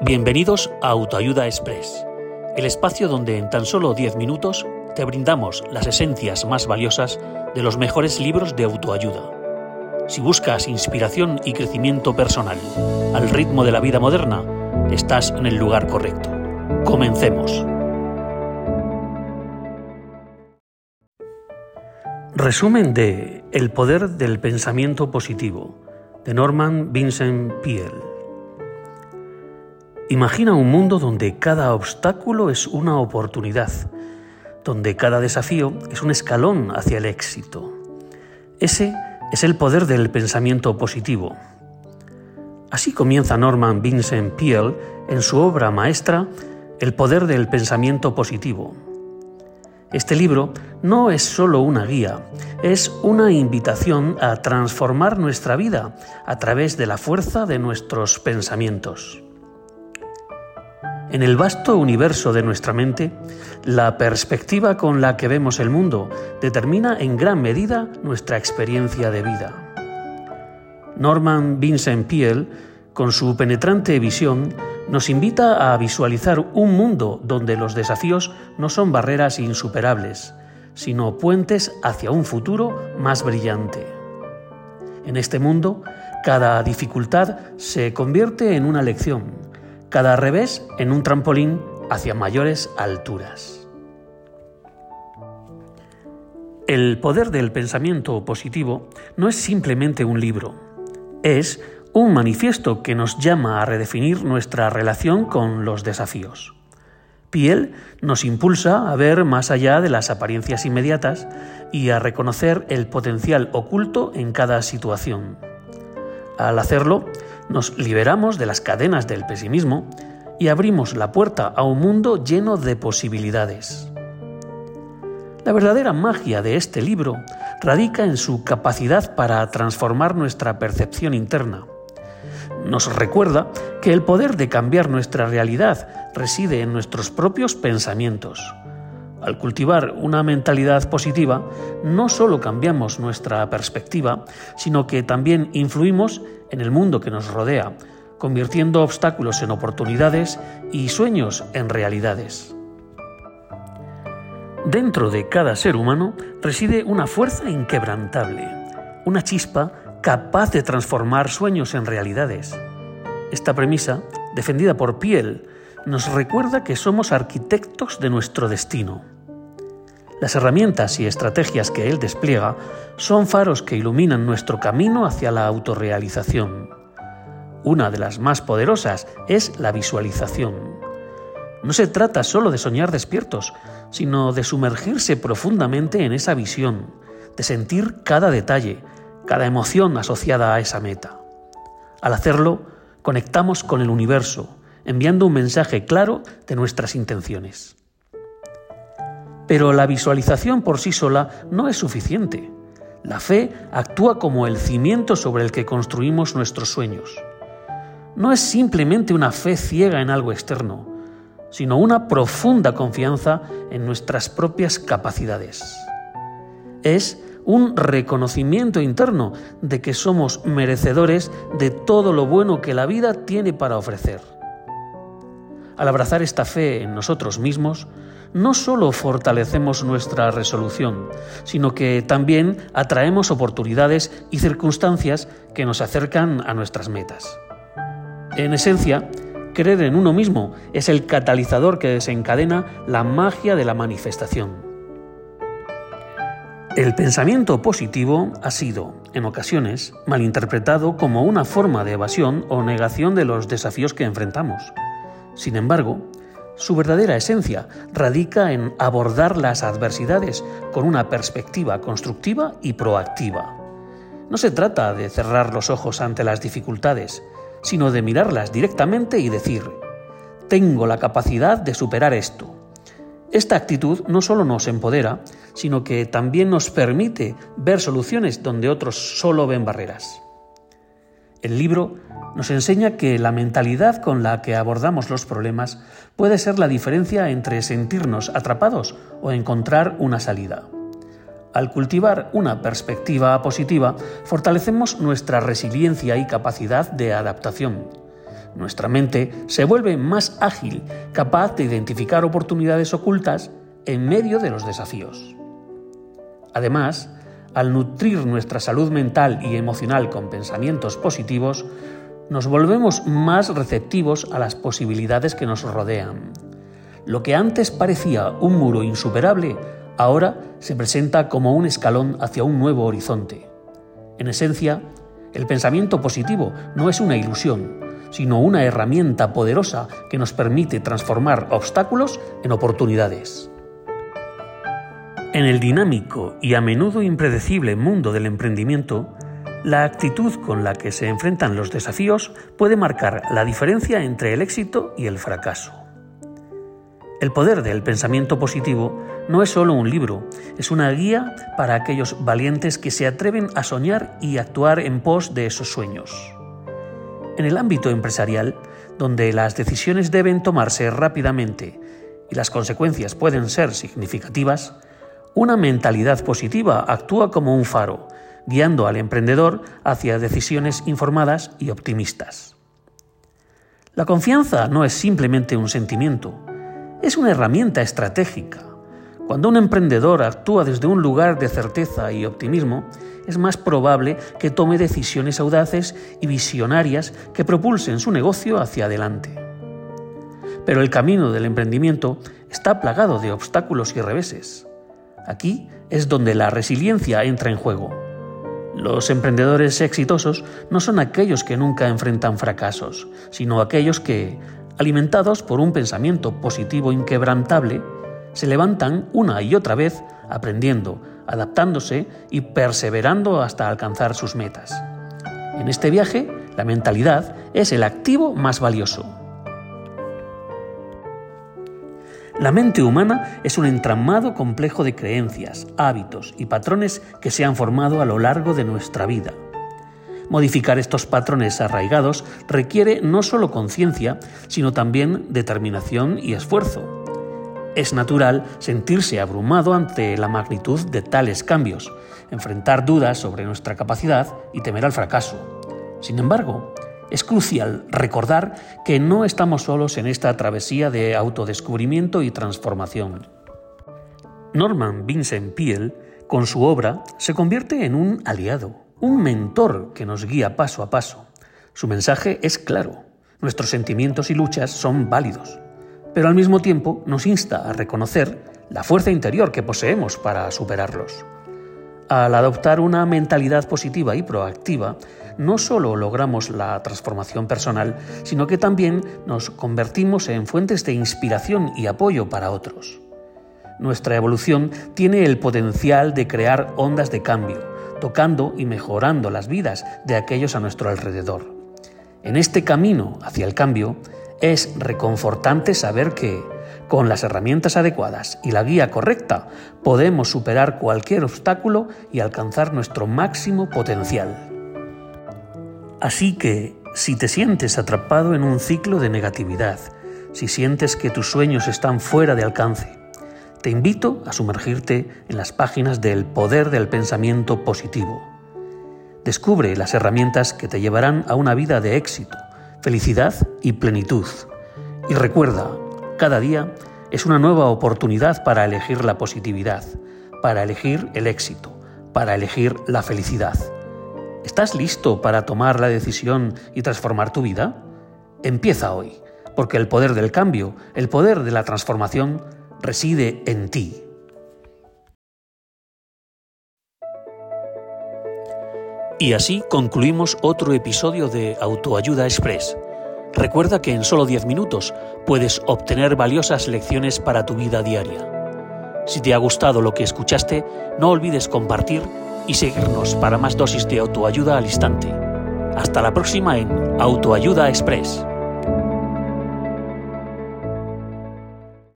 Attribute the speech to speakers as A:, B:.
A: Bienvenidos a Autoayuda Express, el espacio donde en tan solo 10 minutos te brindamos las esencias más valiosas de los mejores libros de autoayuda. Si buscas inspiración y crecimiento personal al ritmo de la vida moderna, estás en el lugar correcto. Comencemos. Resumen de El poder del pensamiento positivo de Norman Vincent Peale. Imagina un mundo donde cada obstáculo es una oportunidad, donde cada desafío es un escalón hacia el éxito. Ese es el poder del pensamiento positivo. Así comienza Norman Vincent Peale en su obra maestra El poder del pensamiento positivo. Este libro no es solo una guía, es una invitación a transformar nuestra vida a través de la fuerza de nuestros pensamientos. En el vasto universo de nuestra mente, la perspectiva con la que vemos el mundo determina en gran medida nuestra experiencia de vida. Norman Vincent Peale, con su penetrante visión, nos invita a visualizar un mundo donde los desafíos no son barreras insuperables, sino puentes hacia un futuro más brillante. En este mundo, cada dificultad se convierte en una lección cada revés en un trampolín hacia mayores alturas. El poder del pensamiento positivo no es simplemente un libro, es un manifiesto que nos llama a redefinir nuestra relación con los desafíos. Piel nos impulsa a ver más allá de las apariencias inmediatas y a reconocer el potencial oculto en cada situación. Al hacerlo, nos liberamos de las cadenas del pesimismo y abrimos la puerta a un mundo lleno de posibilidades. La verdadera magia de este libro radica en su capacidad para transformar nuestra percepción interna. Nos recuerda que el poder de cambiar nuestra realidad reside en nuestros propios pensamientos. Al cultivar una mentalidad positiva, no solo cambiamos nuestra perspectiva, sino que también influimos en el mundo que nos rodea, convirtiendo obstáculos en oportunidades y sueños en realidades. Dentro de cada ser humano reside una fuerza inquebrantable, una chispa capaz de transformar sueños en realidades. Esta premisa, defendida por Piel, nos recuerda que somos arquitectos de nuestro destino. Las herramientas y estrategias que él despliega son faros que iluminan nuestro camino hacia la autorrealización. Una de las más poderosas es la visualización. No se trata solo de soñar despiertos, sino de sumergirse profundamente en esa visión, de sentir cada detalle, cada emoción asociada a esa meta. Al hacerlo, conectamos con el universo, enviando un mensaje claro de nuestras intenciones. Pero la visualización por sí sola no es suficiente. La fe actúa como el cimiento sobre el que construimos nuestros sueños. No es simplemente una fe ciega en algo externo, sino una profunda confianza en nuestras propias capacidades. Es un reconocimiento interno de que somos merecedores de todo lo bueno que la vida tiene para ofrecer. Al abrazar esta fe en nosotros mismos, no solo fortalecemos nuestra resolución, sino que también atraemos oportunidades y circunstancias que nos acercan a nuestras metas. En esencia, creer en uno mismo es el catalizador que desencadena la magia de la manifestación. El pensamiento positivo ha sido, en ocasiones, malinterpretado como una forma de evasión o negación de los desafíos que enfrentamos. Sin embargo, su verdadera esencia radica en abordar las adversidades con una perspectiva constructiva y proactiva. No se trata de cerrar los ojos ante las dificultades, sino de mirarlas directamente y decir, tengo la capacidad de superar esto. Esta actitud no solo nos empodera, sino que también nos permite ver soluciones donde otros solo ven barreras. El libro nos enseña que la mentalidad con la que abordamos los problemas puede ser la diferencia entre sentirnos atrapados o encontrar una salida. Al cultivar una perspectiva positiva, fortalecemos nuestra resiliencia y capacidad de adaptación. nuestra mente se vuelve más ágil, capaz de identificar oportunidades ocultas en medio de los desafíos. Además, al nutrir nuestra salud mental y emocional con pensamientos positivos, nos volvemos más receptivos a las posibilidades que nos rodean. Lo que antes parecía un muro insuperable, ahora se presenta como un escalón hacia un nuevo horizonte. En esencia, el pensamiento positivo no es una ilusión, sino una herramienta poderosa que nos permite transformar obstáculos en oportunidades. En el dinámico y a menudo impredecible mundo del emprendimiento, la actitud con la que se enfrentan los desafíos puede marcar la diferencia entre el éxito y el fracaso. El poder del pensamiento positivo no es solo un libro, es una guía para aquellos valientes que se atreven a soñar y actuar en pos de esos sueños. En el ámbito empresarial, donde las decisiones deben tomarse rápidamente y las consecuencias pueden ser significativas, una mentalidad positiva actúa como un faro, guiando al emprendedor hacia decisiones informadas y optimistas. La confianza no es simplemente un sentimiento, es una herramienta estratégica. Cuando un emprendedor actúa desde un lugar de certeza y optimismo, es más probable que tome decisiones audaces y visionarias que propulsen su negocio hacia adelante. Pero el camino del emprendimiento está plagado de obstáculos y reveses. Aquí es donde la resiliencia entra en juego. Los emprendedores exitosos no son aquellos que nunca enfrentan fracasos, sino aquellos que, alimentados por un pensamiento positivo inquebrantable, se levantan una y otra vez aprendiendo, adaptándose y perseverando hasta alcanzar sus metas. En este viaje, la mentalidad es el activo más valioso. La mente humana es un entramado complejo de creencias, hábitos y patrones que se han formado a lo largo de nuestra vida. Modificar estos patrones arraigados requiere no solo conciencia, sino también determinación y esfuerzo. Es natural sentirse abrumado ante la magnitud de tales cambios, enfrentar dudas sobre nuestra capacidad y temer al fracaso. Sin embargo, es crucial recordar que no estamos solos en esta travesía de autodescubrimiento y transformación. Norman Vincent Peale, con su obra, se convierte en un aliado, un mentor que nos guía paso a paso. Su mensaje es claro. Nuestros sentimientos y luchas son válidos, pero al mismo tiempo nos insta a reconocer la fuerza interior que poseemos para superarlos. Al adoptar una mentalidad positiva y proactiva, no solo logramos la transformación personal, sino que también nos convertimos en fuentes de inspiración y apoyo para otros. Nuestra evolución tiene el potencial de crear ondas de cambio, tocando y mejorando las vidas de aquellos a nuestro alrededor. En este camino hacia el cambio, es reconfortante saber que, con las herramientas adecuadas y la guía correcta, podemos superar cualquier obstáculo y alcanzar nuestro máximo potencial. Así que, si te sientes atrapado en un ciclo de negatividad, si sientes que tus sueños están fuera de alcance, te invito a sumergirte en las páginas del poder del pensamiento positivo. Descubre las herramientas que te llevarán a una vida de éxito, felicidad y plenitud. Y recuerda, cada día es una nueva oportunidad para elegir la positividad, para elegir el éxito, para elegir la felicidad. ¿Estás listo para tomar la decisión y transformar tu vida? Empieza hoy, porque el poder del cambio, el poder de la transformación, reside en ti. Y así concluimos otro episodio de Autoayuda Express Recuerda que en solo 10 minutos puedes obtener valiosas lecciones para tu vida diaria. Si te ha gustado lo que escuchaste, no olvides compartir y seguirnos para más dosis de autoayuda al instante. Hasta la próxima en Autoayuda Express.